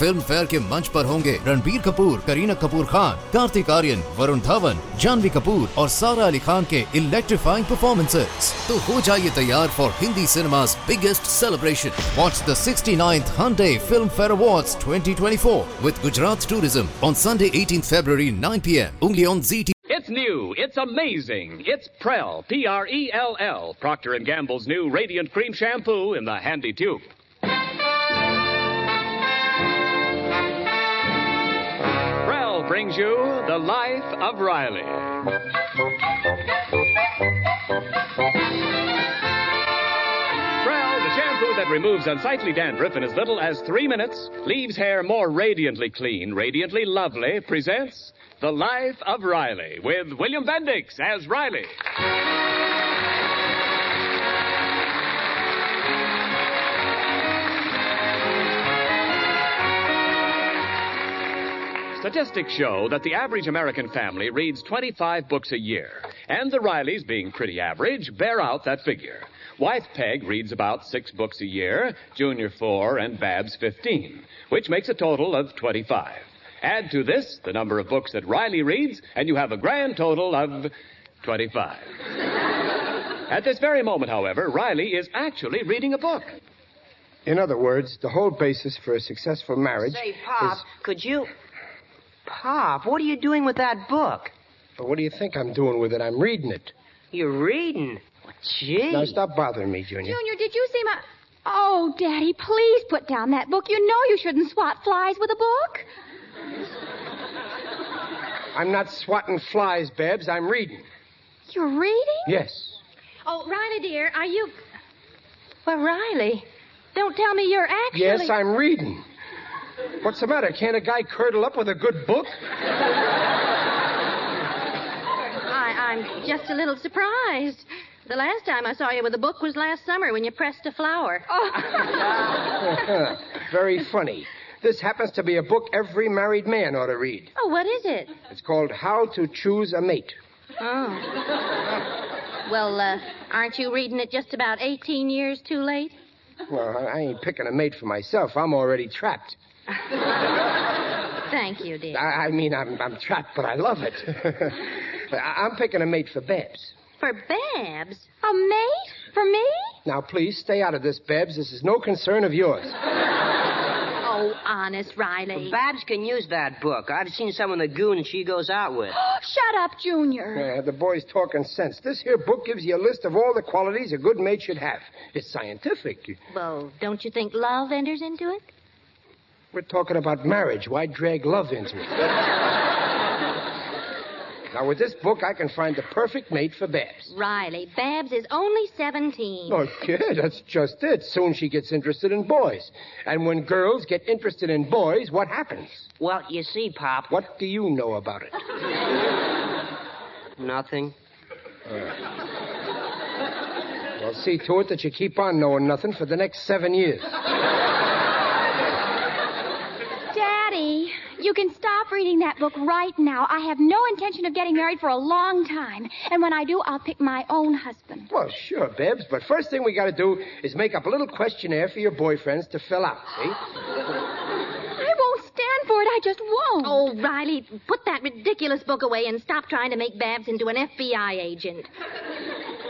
Film fair के मंच पर होंगे रणबीर कपूर करीना कपूर खान कार्तिक आर्यन वरुण धवन जानवी कपूर और सारा अली खान के इलेक्ट्रीफाइंग परफॉर्मेंसेस तो हो जाइए तैयार for Hindi cinema's biggest celebration. Watch the 69th Hyundai Film Fair Awards 2024 with Gujarat Tourism on Sunday 18th February 9 p.m. only on ZT. It's new. It's amazing. It's Prell, P-R-E-L-L, Procter & Gamble's new Radiant Cream Shampoo in the handy tube. Brings you The Life of Riley. Prell, the shampoo that removes unsightly dandruff in as little as three minutes, leaves hair more radiantly clean, radiantly lovely, presents The Life of Riley with William Bendix as Riley. Statistics show that the average American family reads 25 books a year, and the Rileys, being pretty average, bear out that figure. Wife Peg reads about six books a year, Junior four, and Babs 15, which makes a total of 25. Add to this the number of books that Riley reads, and you have a grand total of 25. At this very moment, however, Riley is actually reading a book. In other words, the whole basis for a successful marriage Say, Pop, is... could you. Pop, what are you doing with that book? But what do you think I'm doing with it? I'm reading it. You're reading. Well, gee. Now stop bothering me, Junior. Junior, did you see my. Oh, Daddy, please put down that book. You know you shouldn't swat flies with a book. I'm not swatting flies, Babs. I'm reading. You're reading? Yes. Oh, Riley, dear, are you. Well, Riley, don't tell me you're actually. Yes, I'm reading. What's the matter? Can't a guy curdle up with a good book? I, I'm just a little surprised. The last time I saw you with a book was last summer when you pressed a flower. Oh, Very funny. This happens to be a book every married man ought to read. oh what is it? It's called How to Choose a Mate. Oh. Well, uh, aren't you reading it just about 18 years too late? Well, I ain't picking a mate for myself. I'm already trapped. Thank you, dear. I, I mean, I'm, I'm trapped, but I love it. I- I'm picking a mate for Babs. For Babs? A mate? For me? Now, please stay out of this, Babs. This is no concern of yours. Oh, honest, Riley. Babs can use that book. I've seen some of the goons she goes out with. Shut up, Junior. Uh, the boy's talking sense. This here book gives you a list of all the qualities a good mate should have. It's scientific. Well, don't you think love enters into it? We're talking about marriage. Why drag love into it? now, with this book, I can find the perfect mate for Babs. Riley, Babs is only 17. Oh, kid, that's just it. Soon she gets interested in boys. And when girls get interested in boys, what happens? Well, you see, Pop. What do you know about it? Nothing. Well, see to it that you keep on knowing nothing for the next seven years. Daddy, you can stop reading that book right now. I have no intention of getting married for a long time. And when I do, I'll pick my own husband. Well, sure, Babs, but first thing we gotta do is make up a little questionnaire for your boyfriends to fill out, see? I won't stand for it. I just won't. Oh, Riley, put that ridiculous book away and stop trying to make Babs into an FBI agent.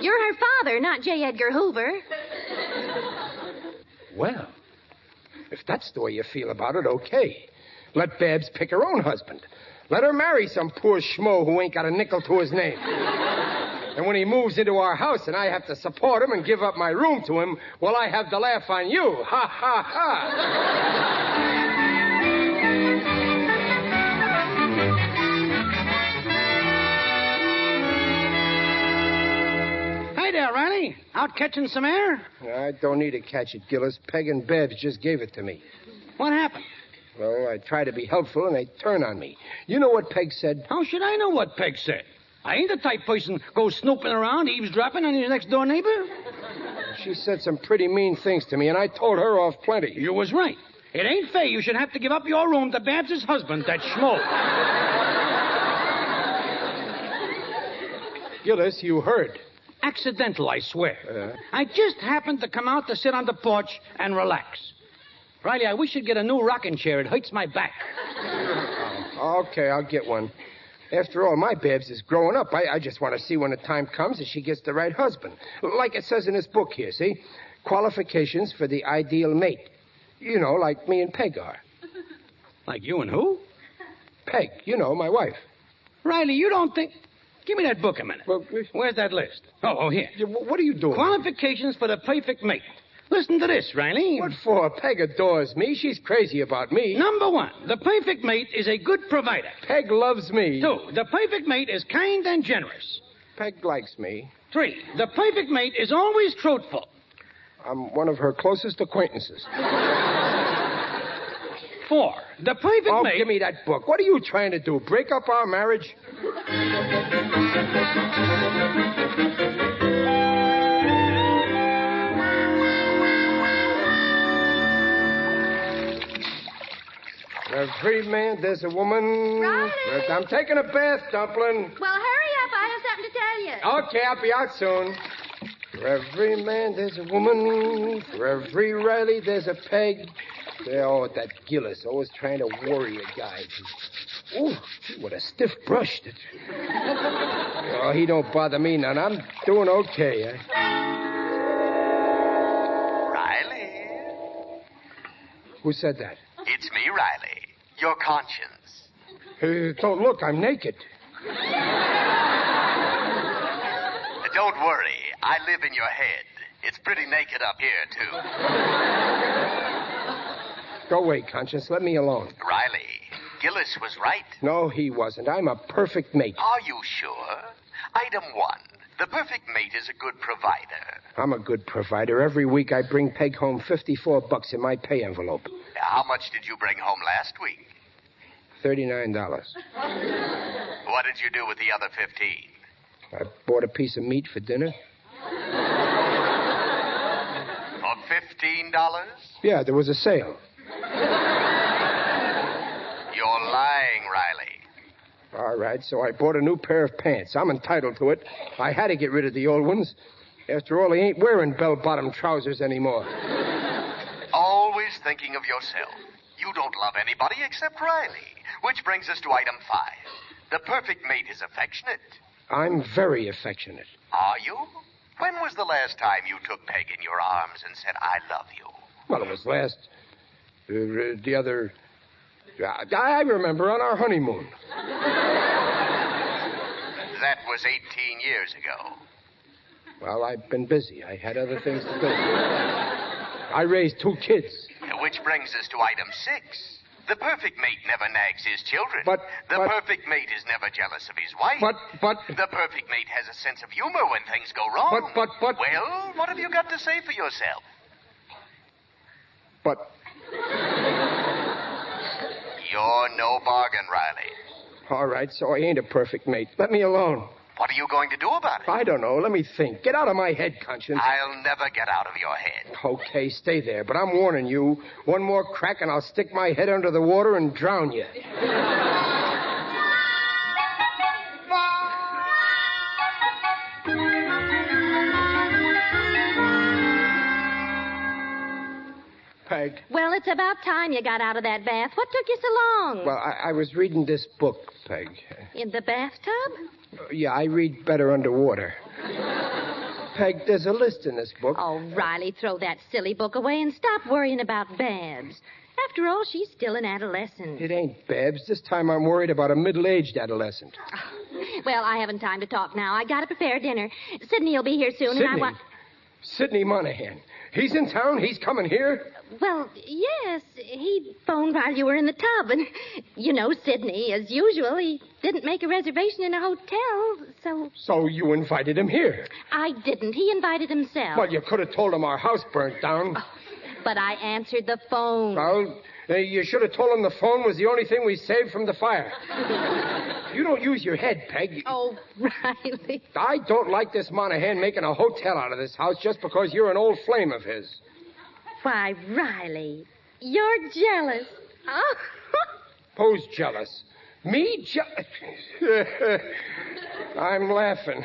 You're her father, not J. Edgar Hoover. Well, if that's the way you feel about it, okay. Let Babs pick her own husband. Let her marry some poor schmo who ain't got a nickel to his name. And when he moves into our house and I have to support him and give up my room to him, well, I have to laugh on you. Ha, ha, ha. Hey there, Riley. Out catching some air? I don't need to catch it, Gillis. Peg and Babs just gave it to me. What happened? Well, I try to be helpful and they turn on me. You know what Peg said? How should I know what Peg said? I ain't the type person go snooping around, eavesdropping on your next door neighbor. She said some pretty mean things to me, and I told her off plenty. You was right. It ain't fair you should have to give up your room to Babs's husband, that schmo. Gillis, you heard. Accidental, I swear. Uh? I just happened to come out to sit on the porch and relax. Riley, I wish you'd get a new rocking chair. It hurts my back. Oh, okay, I'll get one. After all, my Babs is growing up. I, I just want to see when the time comes that she gets the right husband. Like it says in this book here, see? Qualifications for the ideal mate. You know, like me and Peg are. Like you and who? Peg, you know, my wife. Riley, you don't think. Give me that book a minute. Well, Where's that list? Oh, oh, here. you- what are you doing? Qualifications for the perfect mate. Listen to this, Riley. What for? Peg adores me. She's crazy about me. Number one, the perfect mate is a good provider. Peg loves me. Two, the perfect mate is kind and generous. Peg likes me. Three, the perfect mate is always truthful. I'm one of her closest acquaintances. Four, the perfect Oh, mate. give me that book. What are you trying to do? Break up our marriage? Every man, there's a woman. Riley! I'm taking a bath, Dumpling. Well, hurry up. I have something to tell you. Okay, I'll be out soon. For every man, there's a woman. For every Riley, there's a peg. Oh, that Gillis, always trying to worry a guy. Ooh, what a stiff brush. That... oh, he don't bother me none. I'm doing okay. eh? Riley? Who said that? It's me, Riley. Your conscience. Uh, don't look, I'm naked. Don't worry. I live in your head. It's pretty naked up here, too. Go away, conscience. Let me alone. Riley, Gillis was right. No, he wasn't. I'm a perfect mate. Are you sure? Item one. The perfect mate is a good provider. I'm a good provider. Every week I bring Peg home 54 bucks in my pay envelope. How much did you bring home last week? $39. What did you do with the other 15? I bought a piece of meat for dinner. For $15? Yeah, there was a sale. You're lying, Riley. All right, so I bought a new pair of pants. I'm entitled to it. I had to get rid of the old ones. After all, he ain't wearing bell bottom trousers anymore. Always thinking of yourself. You don't love anybody except Riley. Which brings us to item five. The perfect mate is affectionate. I'm very affectionate. Are you? When was the last time you took Peg in your arms and said, I love you? Well, it was last. Uh, the other. I I remember on our honeymoon. That was 18 years ago. Well, I've been busy. I had other things to do. I raised two kids. Which brings us to item six. The perfect mate never nags his children. But- the but- perfect mate is never jealous of his wife. But, but, the perfect mate has a sense of humor when things go wrong. But- but- but- Well, what have you got to say for yourself? but. You're no bargain, Riley. All right, so I ain't a perfect mate. Let me alone. What are you going to do about it? I don't know. Let me think. Get out of my head, conscience. I'll never get out of your head. Okay, stay there, but I'm warning you. One more crack and I'll stick my head under the water and drown you. Peg. Well, it's about time you got out of that bath. What took you so long? Well, I, I was reading this book, Peg. In the bathtub? Uh, yeah, I read better underwater. Peg, there's a list in this book. Oh, Riley, throw that silly book away and stop worrying about Babs. After all, she's still an adolescent. It ain't Babs. This time I'm worried about a middle-aged adolescent. Well, I haven't time to talk now. I gotta prepare dinner. Sidney will be here soon, and I Sidney? want. Sidney Monahan. He's in town. He's coming here. Well, yes, he phoned while you were in the tub, and you know, Sidney, as usual, he didn't make a reservation in a hotel, so So you invited him here. I didn't. He invited himself. Well, you could have told him our house burnt down. Oh, but I answered the phone. Well, you should have told him the phone was the only thing we saved from the fire. you don't use your head, Peg. Oh, Riley. I don't like this Monahan making a hotel out of this house just because you're an old flame of his. Why, Riley, you're jealous. Oh, Who's jealous? Me? jealous? I'm laughing.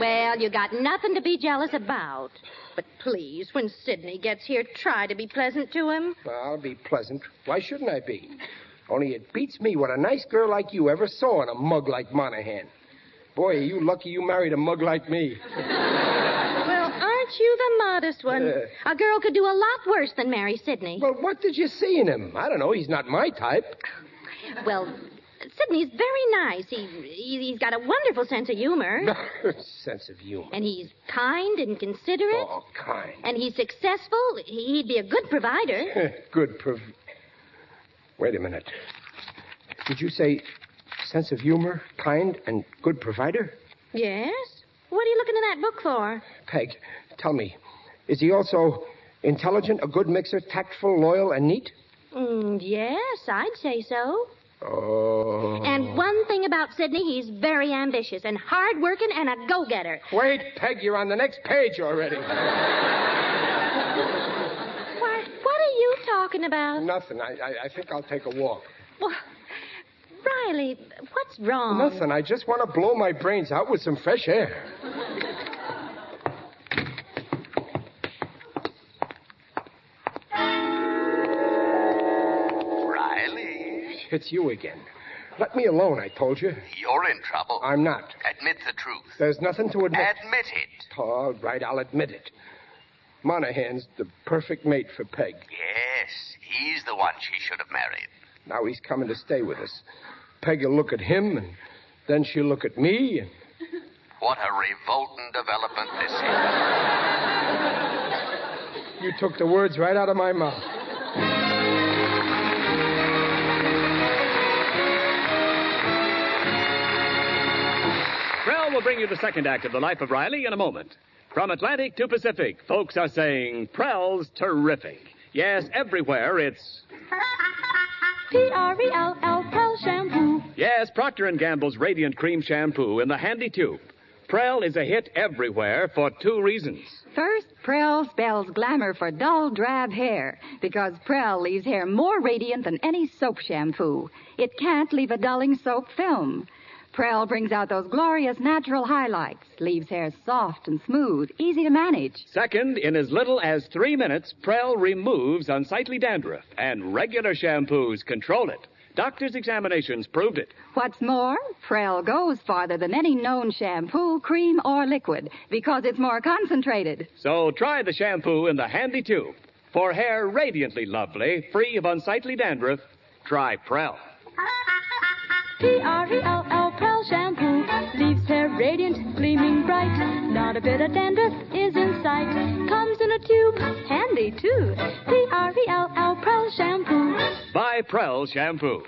Well, you got nothing to be jealous about. But please, when Sidney gets here, try to be pleasant to him. I'll be pleasant. Why shouldn't I be? Only it beats me what a nice girl like you ever saw in a mug like Monahan. Boy, are you lucky you married a mug like me. Well, aren't you the modest one? Uh. A girl could do a lot worse than marry Sidney. Well, what did you see in him? I don't know. He's not my type. Well, Sidney's very nice. He, he he's got a wonderful sense of humor, Sense of humor. and he's kind and considerate, Oh, kind. and he's successful. He'd be a good provider. Good prov... Wait a minute. Did you say sense of humor, kind, and good provider? yes. What are you looking in that book for? Peg, tell me, is he also intelligent, a good mixer, tactful, loyal, and neat? Mm, yes, I'd say so. Oh. And one thing about Sidney, he's very ambitious and hardworking and a go-getter. Wait, Peg, you're on the next page already. What? What are you talking about? Nothing. I, I, I think I'll take a walk. Well, Riley, what's wrong? Nothing. I just want to blow my brains out with some fresh air. It's you again. Let me alone, I told you. you're in trouble. I'm not. Admit the truth. There's nothing to admit. Admit it. All right, I'll admit it. Monahan's the perfect mate for Peg. Yes, he's the one she should have married. Now he's coming to stay with us. Peg will look at him, and then she'll look at me, and What a revolting development this is. you took the words right out of my mouth. Will bring you the second act of the life of Riley in a moment. From Atlantic to Pacific, folks are saying Prell's terrific. Yes, everywhere it's P-R-E-L-L, Prell Shampoo. yes, Procter & Gamble's Radiant Cream Shampoo in the handy tube. Prell is a hit everywhere for two reasons. First, Prell spells glamour for dull, drab hair because Prell leaves hair more radiant than any soap shampoo. It can't leave a dulling soap film. Prell brings out those glorious natural highlights, leaves hair soft and smooth, easy to manage. Second, in as little as three minutes, Prell removes unsightly dandruff, and regular shampoos control it. Doctors' examinations proved it. What's more, Prell goes farther than any known shampoo, cream, or liquid because it's more concentrated. So try the shampoo in the handy tube. For hair radiantly lovely, free of unsightly dandruff, try Prell. P-R-E-L-L, Prell Shampoo. Leaves hair radiant, gleaming bright. Not a bit of dandruff is in sight. Comes in a tube, handy too. P-R-E-L-L, Prell Shampoo. Buy Prell shampoo.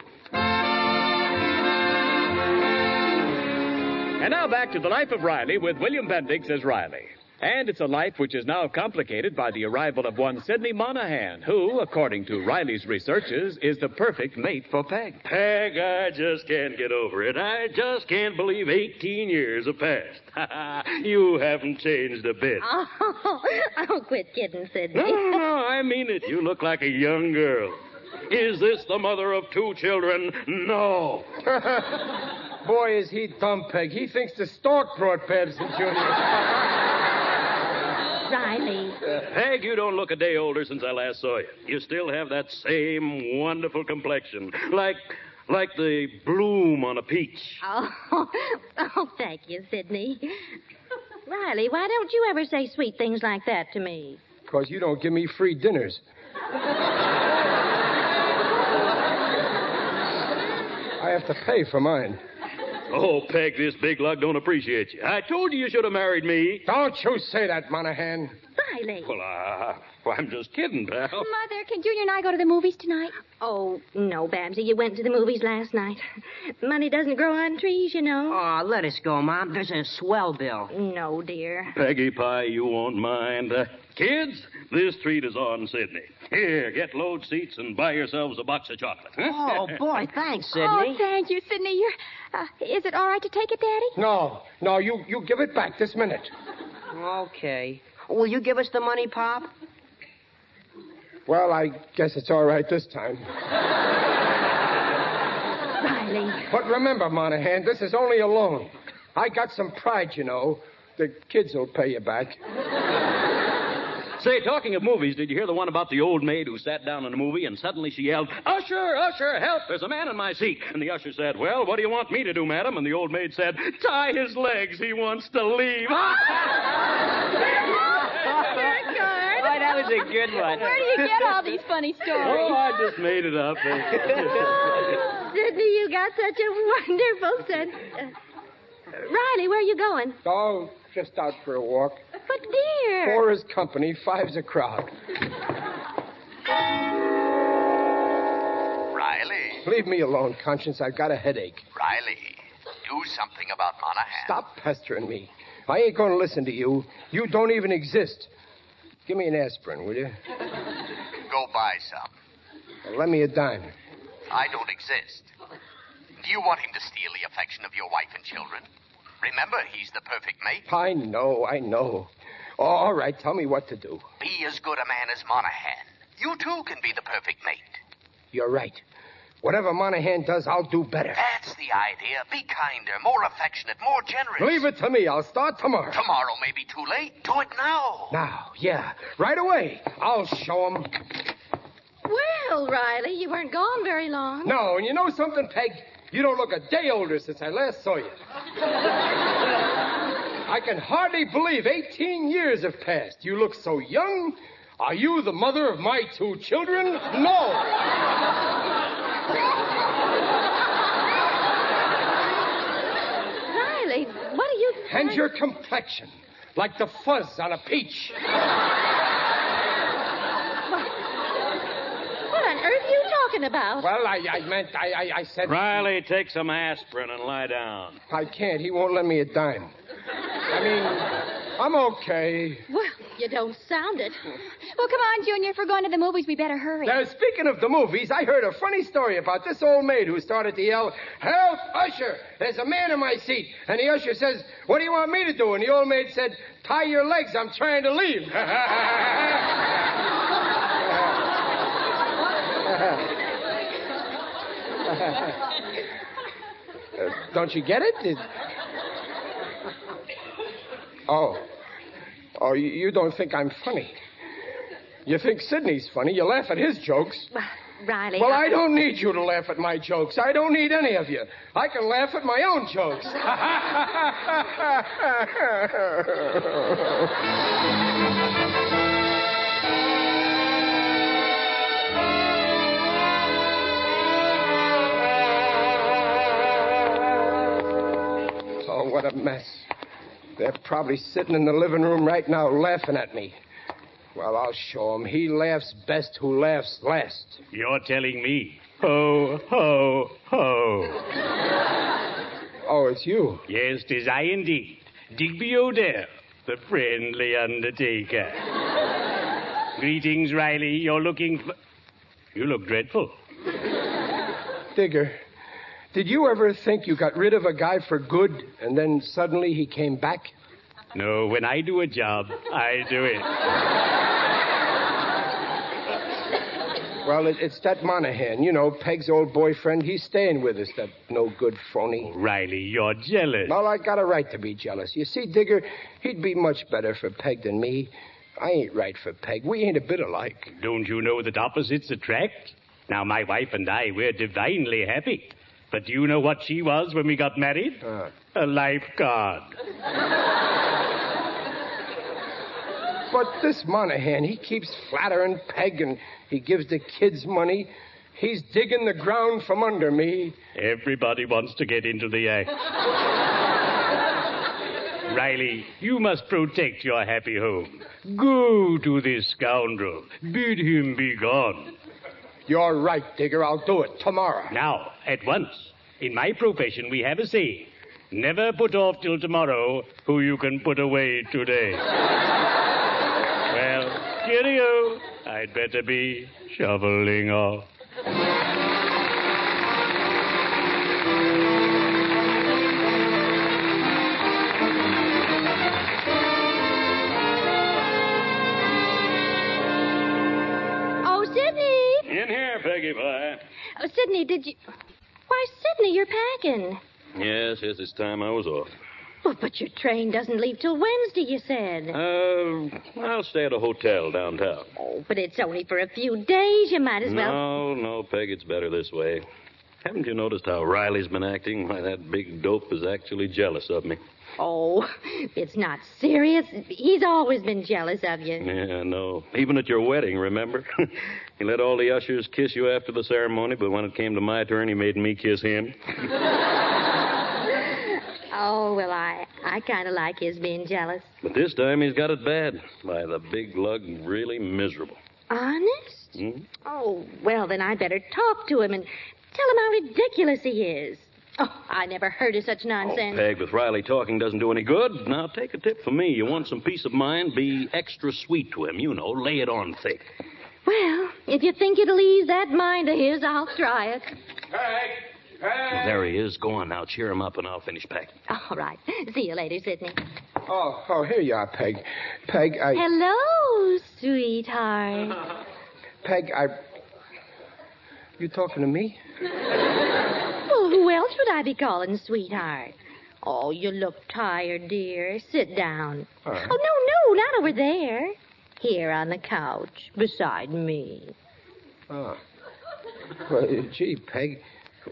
And now back to the life of Riley with William Bendix as Riley. And it's a life which is now complicated by the arrival of one Sidney Monahan, who, according to Riley's researches, is the perfect mate for Peg. Peg, I just can't get over it. I just can't believe 18 years have passed. you haven't changed a bit. Oh, oh, quit kidding, Sidney. No, no, no, I mean it. You look like a young girl. Is this the mother of two children? No. Boy, is he dumb, Peg. He thinks the stork brought Babson Jr. Riley. Peg, you don't look a day older since I last saw you. You still have that same wonderful complexion. Like like the bloom on a peach. Oh, oh, thank you, Sidney. Riley, why don't you ever say sweet things like that to me? Because you don't give me free dinners. I have to pay for mine. Oh, Peg, this big lug don't appreciate you. I told you you should have married me. Don't you say that, Monahan. Riley. Well, uh, well, I'm just kidding, pal. Mother, can Junior and I go to the movies tonight? Oh, no, Babsy. You went to the movies last night. Money doesn't grow on trees, you know. Oh, let us go, Mom. There's a swell bill. No, dear. Peggy Pie, you won't mind. Uh, kids, this treat is on Sidney. Here, get load seats and buy yourselves a box of chocolate. Oh, boy, thanks, Sidney. Oh, thank you, Sidney. You're, uh, is it all right to take it, Daddy? No, no, you, you give it back this minute. Okay. Will you give us the money, Pop? Well, I guess it's all right this time. Riley. But remember, Monahan, this is only a loan. I got some pride, you know. The kids will pay you back. Say, talking of movies, did you hear the one about the old maid who sat down in a movie and suddenly she yelled, Usher, Usher, help, there's a man in my seat. And the usher said, Well, what do you want me to do, madam? And the old maid said, Tie his legs, he wants to leave. Oh, that was a good one. Where do you get all these funny stories? Oh, I just made it up. Oh, Sidney, you got such a wonderful sense. Riley, where are you going? Oh, just out for a walk. But, dear. Four is company, five's a crowd. Riley, Leave me alone, Conscience. I've got a headache. Riley, do something about Monahan. Stop pestering me. I ain't going to listen to you. You don't even exist. Give me an aspirin, will you? Go buy some. Well, lend me a dime. I don't exist. Do you want him to steal the affection of your wife and children? Remember, he's the perfect mate. I know, I know. All right, tell me what to do. Be as good a man as Monahan. You too can be the perfect mate. You're right. Whatever Monahan does, I'll do better. That's the idea. Be kinder, more affectionate, more generous. Leave it to me. I'll start tomorrow. Tomorrow may be too late. Do it now. Now, yeah, right away. I'll show him. Well, Riley, you weren't gone very long. No, and you know something, Peg? You don't look a day older since I last saw you. I can hardly believe 18 years have passed. You look so young. Are you the mother of my two children? No. Riley, what are you. And your complexion, like the fuzz on a peach. What on earth are you talking about? Well, I, I meant, I, I, I said. Riley, take some aspirin and lie down. I can't. He won't lend me a dime. I mean, I'm okay. Well, you don't sound it. Well, come on, Junior. If we're going to the movies, we better hurry. Now, speaking of the movies, I heard a funny story about this old maid who started to yell, Help, usher! There's a man in my seat. And the usher says, What do you want me to do? And the old maid said, Tie your legs. I'm trying to leave. Uh, don't you get it? It- Oh. Oh, you, you don't think I'm funny. You think Sidney's funny. You laugh at his jokes. Riley. Well, I don't need you to laugh at my jokes. I don't need any of you. I can laugh at my own jokes. what a mess. They're probably sitting in the living room right now laughing at me. Well, I'll show 'em. He laughs best who laughs last. You're telling me. Ho, ho, ho. Oh, it's you. Yes, 'tis I indeed. Digby O'Dell, the friendly undertaker. Greetings, Riley. You're looking for... You look dreadful. Digger, did you ever think you got rid of a guy for good and then suddenly he came back? No, when I do a job, I do it. Well, it, it's that Monahan, you know, Peg's old boyfriend. He's staying with us, that no good phony. Riley, you're jealous. Well, I got a right to be jealous. You see, Digger, he'd be much better for Peg than me. I ain't right for Peg. We ain't a bit alike. Don't you know that opposites attract? Now, my wife and I, we're divinely happy. But do you know what she was when we got married? Uh, A lifeguard. but this Monahan, he keeps flattering Peg and he gives the kids money. He's digging the ground from under me. Everybody wants to get into the act. Riley, you must protect your happy home. Go to this scoundrel. Bid him be gone. You're right, Digger. I'll do it tomorrow. Now, at once. In my profession, we have a saying never put off till tomorrow who you can put away today. well, cheerio. I'd better be shoveling off. Sidney, did you. Why, Sidney, you're packing. Yes, yes, it's time I was off. Well, but your train doesn't leave till Wednesday, you said. Uh, I'll stay at a hotel downtown. Oh, but it's only for a few days. You might as well. No, no, Peg, it's better this way. Haven't you noticed how Riley's been acting? Why, that big dope is actually jealous of me. Oh, it's not serious. He's always been jealous of you. Yeah, no. Even at your wedding, remember? he let all the ushers kiss you after the ceremony, but when it came to my turn, he made me kiss him. Oh, well, I, I kind of like his being jealous. But this time he's got it bad. By the big lug, really miserable. Honest? Hmm? Oh, well, then I better talk to him and tell him how ridiculous he is. Oh, I never heard of such nonsense. Oh, Peg, with Riley talking doesn't do any good. Now, take a tip from me. You want some peace of mind? Be extra sweet to him. You know, lay it on thick. Well, if you think it'll ease that mind of his, I'll try it. Well, there he is. Go on now. Cheer him up, and I'll finish packing. All right. See you later, Sidney. Oh, oh, here you are, Peg. Peg, I. Hello, sweetheart. Peg, I. You talking to me? Who else would I be calling sweetheart? Oh, you look tired, dear. Sit down. Right. Oh, no, no, not over there. Here on the couch, beside me. Oh. Well, gee, Peg,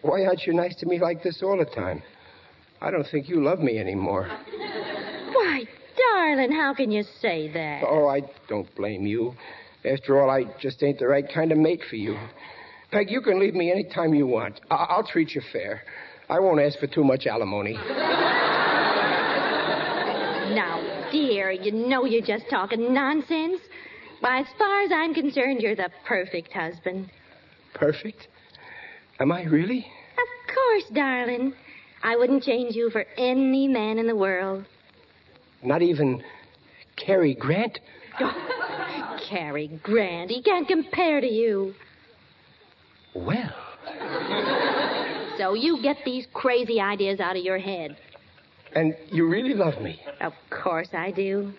why aren't you nice to me like this all the time? I don't think you love me anymore. Why, darling, how can you say that? Oh, I don't blame you. After all, I just ain't the right kind of mate for you. Peg, you can leave me any time you want. I- I'll treat you fair. I won't ask for too much alimony. Now, dear, you know you're just talking nonsense. Why, as far as I'm concerned, you're the perfect husband. Perfect? Am I really? Of course, darling. I wouldn't change you for any man in the world. Not even Cary Grant? Cary Grant, he can't compare to you. Well, So you get these crazy ideas out of your head. and you really love me. Of course I do.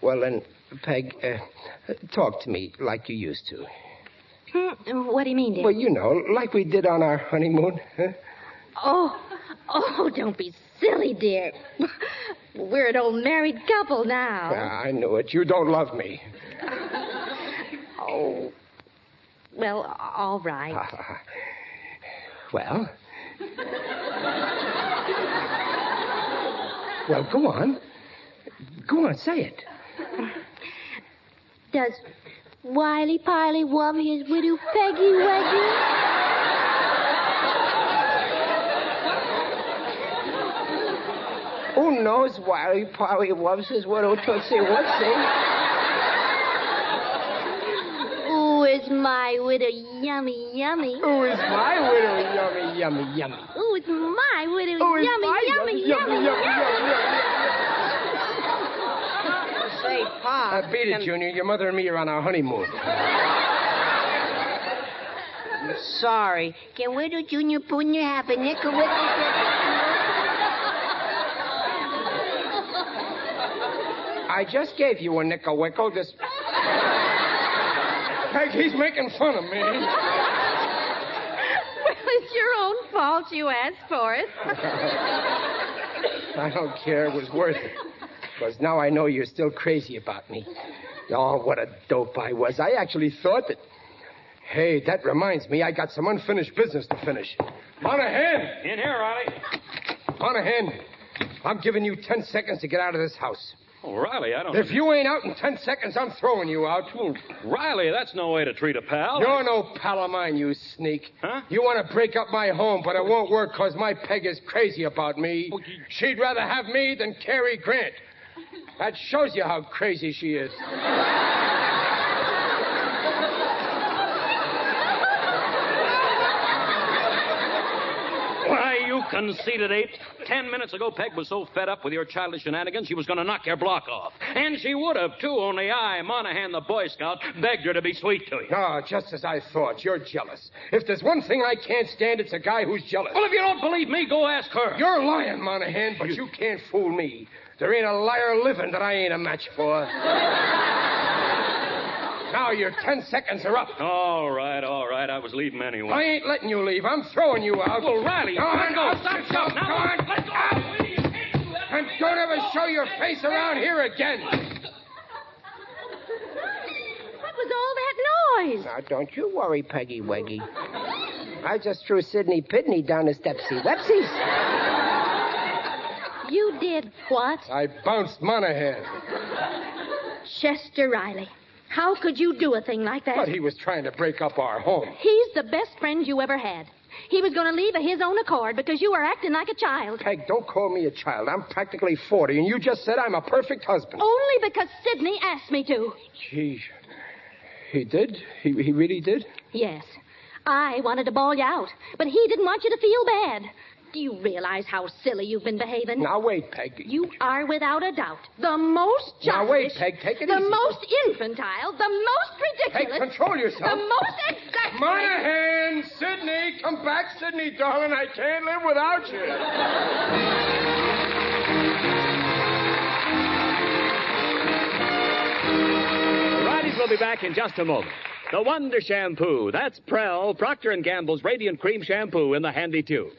Well, then, Peg, uh, talk to me like you used to. Hmm, what do you mean, dear? Well, you know, like we did on our honeymoon. Huh? Oh, oh, don't be silly, dear. We're an old married couple now. Ah, I knew it. You don't love me. Oh, well, all right. Ah, ah. Well? well, go on. Go on, say it. Does Wiley Piley love his widow Peggy Weggy? Who knows Wiley he loves his widow Tootsie Wootsie? Ooh, is my widow yummy, yummy? Who is my widow yummy, yummy, yummy? Ooh, it's my widow Who is yummy, my yummy, yummy, yummy, yummy, yummy, Say, Pop. Uh, beat it, Junior. Your mother and me are on our honeymoon. I'm Sorry. Can Widow Junior Junior have a nickel with I just gave you a nickel wickle. Just. Peg, he's making fun of me. Well, it's your own fault you asked for it. I don't care. It was worth it. Because now I know you're still crazy about me. Oh, what a dope I was. I actually thought that. Hey, that reminds me, I got some unfinished business to finish. Monahan! In here, Riley. Monahan, I'm giving you ten seconds to get out of this house. Oh, Riley, I don't. If you ain't out in ten seconds, I'm throwing you out. Well, Riley, that's no way to treat a pal. You're no pal of mine, you sneak. Huh? You want to break up my home, but it won't work because my peg is crazy about me. Oh, She'd rather have me than Cary Grant. That shows you how crazy she is. Why, you conceited ape. Ten minutes ago, Peg was so fed up with your childish shenanigans, she was going to knock your block off. And she would have, too, only I, Monahan the Boy Scout, begged her to be sweet to you. Ah, just as I thought. You're jealous. If there's one thing I can't stand, it's a guy who's jealous. Well, if you don't believe me, go ask her. You're lying, Monahan, but you can't fool me. There ain't a liar living that I ain't a match for. Now your ten seconds are up. All right, all right. I was leaving anyway. I ain't letting you leave. I'm throwing you out. Well, Riley, Go on, let go. out Stop, yourself. Now, Go on. let go. Out. And don't ever show your face around here again. What was all that noise? Now, don't you worry, Peggy Weggy. I just threw Sidney Pitney down the stepsy wepsies. You did what? I bounced Monahan. Chester Riley. How could you do a thing like that? But he was trying to break up our home. He's the best friend you ever had. He was going to leave of his own accord because you were acting like a child. Peg, don't call me a child. I'm practically 40, and you just said I'm a perfect husband. Only because Sidney asked me to. Gee. He did? He, he really did? Yes. I wanted to bawl you out, but he didn't want you to feel bad. Do you realize how silly you've been behaving? Now, wait, Peg. You are, without a doubt, the most childish. Now, wait, Peg. Take it The easy. most infantile, the most ridiculous. Peg, control yourself. The most exact. Monahan, Sidney, come back, Sidney, darling. I can't live without you. The Rileys will be back in just a moment. The Wonder Shampoo. That's Prell, Procter & Gamble's Radiant Cream Shampoo in the handy tube.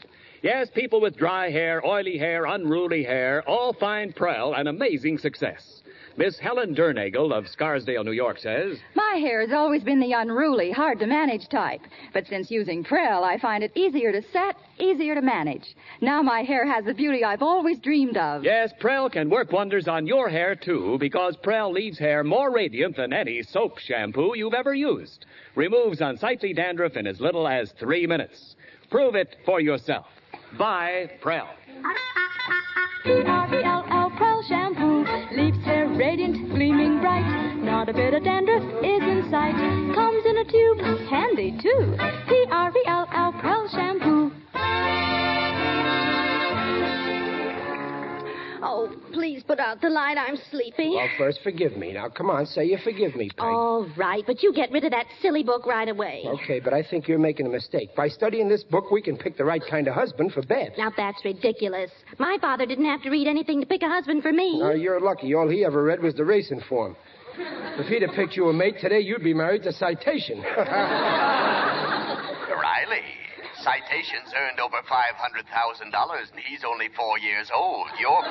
Yes, people with dry hair, oily hair, unruly hair all find Prell an amazing success. Miss Helen Durnagel of Scarsdale, New York says, My hair has always been the unruly, hard to manage type. But since using Prell, I find it easier to set, easier to manage. Now my hair has the beauty I've always dreamed of. Yes, Prell can work wonders on your hair, too, because Prell leaves hair more radiant than any soap shampoo you've ever used. Removes unsightly dandruff in as little as three minutes. Prove it for yourself. Buy Prell. P-R-E-L-L Prell Shampoo leaves hair radiant, gleaming bright. Not a bit of dandruff is in sight. Comes in a tube, handy too. P-R-E-L-L Prell Shampoo. Oh, please put out the light. I'm sleepy. Well, first, forgive me. Now, come on, say you forgive me, Peg. All right, but you get rid of that silly book right away. Okay, but I think you're making a mistake. By studying this book, we can pick the right kind of husband for Beth. Now that's ridiculous. My father didn't have to read anything to pick a husband for me. Now, you're lucky. All he ever read was the racing form. If he'd have picked you a mate today, you'd be married to Citation. Riley, Citation's earned over $500,000, and he's only four years old. You're 40.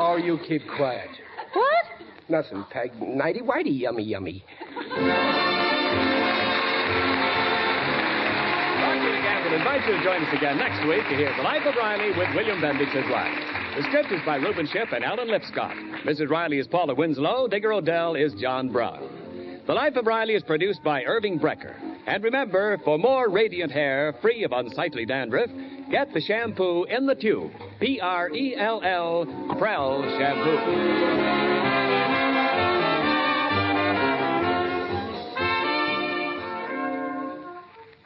oh, you keep quiet. What? Nothing, Peg. Nighty whitey, yummy, yummy. Procter & invites you to join us again next week to hear The Life of Riley with William Bendix as Riley. The script is by Reuben Ship and Alan Lipscott. Mrs. Riley is Paula Winslow. Digger O'Dell is John Brown. The Life of Riley is produced by Irving Brecker. And remember, for more radiant hair free of unsightly dandruff, get the shampoo in the tube. P-R-E-L-L, Prell Shampoo.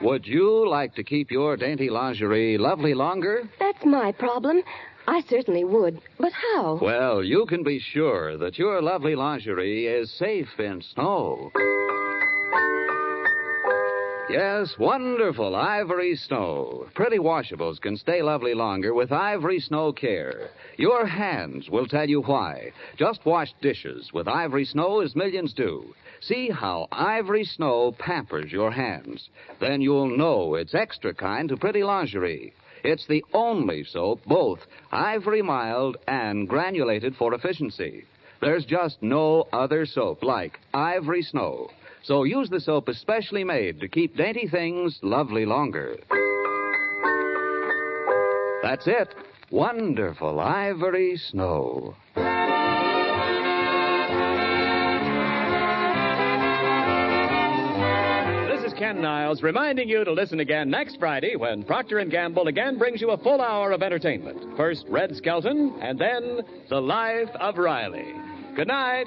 Would you like to keep your dainty lingerie lovely longer? That's my problem. I certainly would. But how? Well, you can be sure that your lovely lingerie is safe in snow. Yes, wonderful Ivory Snow. Pretty washables can stay lovely longer with Ivory Snow Care. Your hands will tell you why. Just wash dishes with Ivory Snow as millions do. See how Ivory Snow pampers your hands. Then you'll know it's extra kind to pretty lingerie. It's the only soap, both ivory mild and granulated for efficiency. There's just no other soap like Ivory Snow. So use the soap especially made to keep dainty things lovely longer. That's it. Wonderful Ivory Snow. This is Ken Niles reminding you to listen again next Friday when Procter & Gamble again brings you a full hour of entertainment. First, Red Skelton, and then The Life of Riley. Good night.